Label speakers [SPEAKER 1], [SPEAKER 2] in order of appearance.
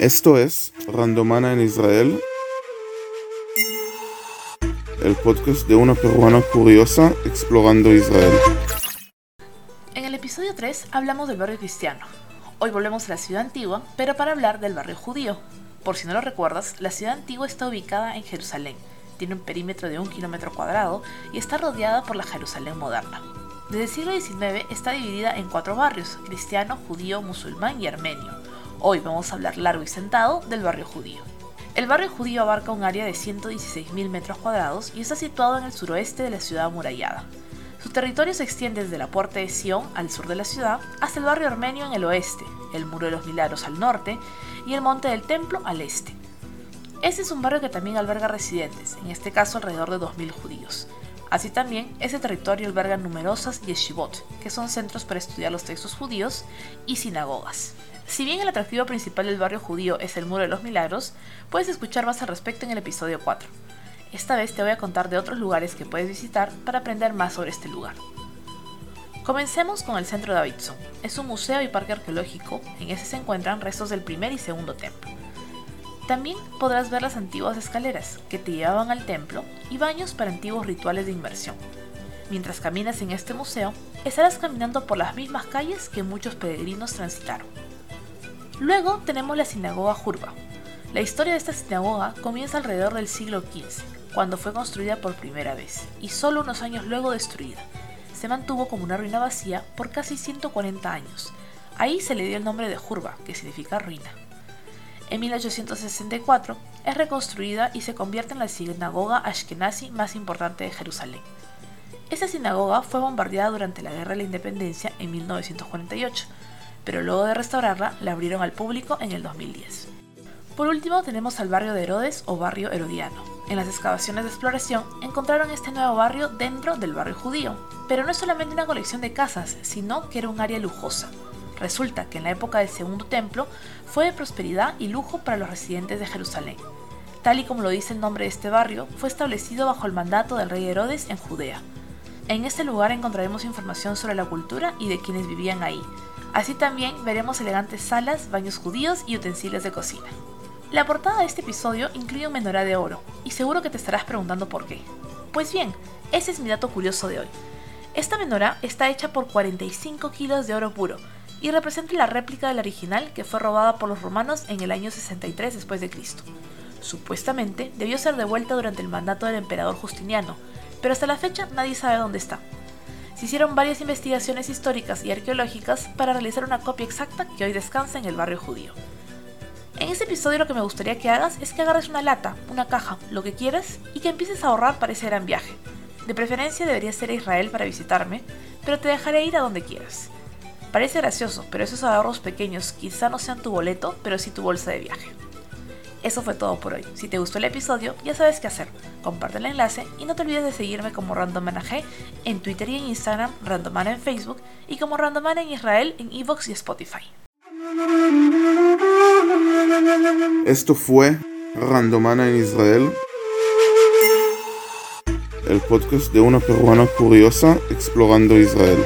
[SPEAKER 1] Esto es Randomana en Israel, el podcast de una peruana curiosa explorando Israel.
[SPEAKER 2] En el episodio 3 hablamos del barrio cristiano. Hoy volvemos a la ciudad antigua, pero para hablar del barrio judío. Por si no lo recuerdas, la ciudad antigua está ubicada en Jerusalén. Tiene un perímetro de un kilómetro cuadrado y está rodeada por la Jerusalén moderna. Desde el siglo XIX está dividida en cuatro barrios, cristiano, judío, musulmán y armenio Hoy vamos a hablar largo y sentado del barrio judío. El barrio judío abarca un área de 116.000 metros cuadrados y está situado en el suroeste de la ciudad amurallada. Su territorio se extiende desde la puerta de Sion al sur de la ciudad hasta el barrio armenio en el oeste, el Muro de los Milagros al norte y el Monte del Templo al este. Este es un barrio que también alberga residentes, en este caso alrededor de 2.000 judíos. Así también, ese territorio alberga numerosas yeshivot, que son centros para estudiar los textos judíos, y sinagogas. Si bien el atractivo principal del barrio judío es el Muro de los Milagros, puedes escuchar más al respecto en el episodio 4. Esta vez te voy a contar de otros lugares que puedes visitar para aprender más sobre este lugar. Comencemos con el Centro Davidson. Es un museo y parque arqueológico, en ese se encuentran restos del primer y segundo templo. También podrás ver las antiguas escaleras que te llevaban al templo y baños para antiguos rituales de inmersión. Mientras caminas en este museo, estarás caminando por las mismas calles que muchos peregrinos transitaron. Luego tenemos la sinagoga Jurba. La historia de esta sinagoga comienza alrededor del siglo XV, cuando fue construida por primera vez, y solo unos años luego destruida. Se mantuvo como una ruina vacía por casi 140 años. Ahí se le dio el nombre de Jurba, que significa ruina. En 1864 es reconstruida y se convierte en la sinagoga ashkenazi más importante de Jerusalén. Esta sinagoga fue bombardeada durante la Guerra de la Independencia en 1948 pero luego de restaurarla la abrieron al público en el 2010. Por último tenemos al barrio de Herodes o barrio herodiano. En las excavaciones de exploración encontraron este nuevo barrio dentro del barrio judío, pero no es solamente una colección de casas, sino que era un área lujosa. Resulta que en la época del Segundo Templo fue de prosperidad y lujo para los residentes de Jerusalén. Tal y como lo dice el nombre de este barrio, fue establecido bajo el mandato del rey Herodes en Judea. En este lugar encontraremos información sobre la cultura y de quienes vivían ahí, Así también veremos elegantes salas, baños judíos y utensilios de cocina. La portada de este episodio incluye un menorá de oro, y seguro que te estarás preguntando por qué. Pues bien, ese es mi dato curioso de hoy. Esta menorá está hecha por 45 kilos de oro puro, y representa la réplica de la original que fue robada por los romanos en el año 63 después de Cristo. Supuestamente debió ser devuelta durante el mandato del emperador Justiniano, pero hasta la fecha nadie sabe dónde está se hicieron varias investigaciones históricas y arqueológicas para realizar una copia exacta que hoy descansa en el barrio judío. En este episodio lo que me gustaría que hagas es que agarres una lata, una caja, lo que quieras, y que empieces a ahorrar para ese gran viaje. De preferencia deberías ser a Israel para visitarme, pero te dejaré ir a donde quieras. Parece gracioso, pero esos ahorros pequeños quizá no sean tu boleto, pero sí tu bolsa de viaje. Eso fue todo por hoy. Si te gustó el episodio, ya sabes qué hacer. Comparte el enlace y no te olvides de seguirme como Randomana en Twitter y en Instagram, Randomana en Facebook y como Randomana en Israel en Evox y Spotify.
[SPEAKER 1] Esto fue Randomana en Israel, el podcast de una peruana curiosa explorando Israel.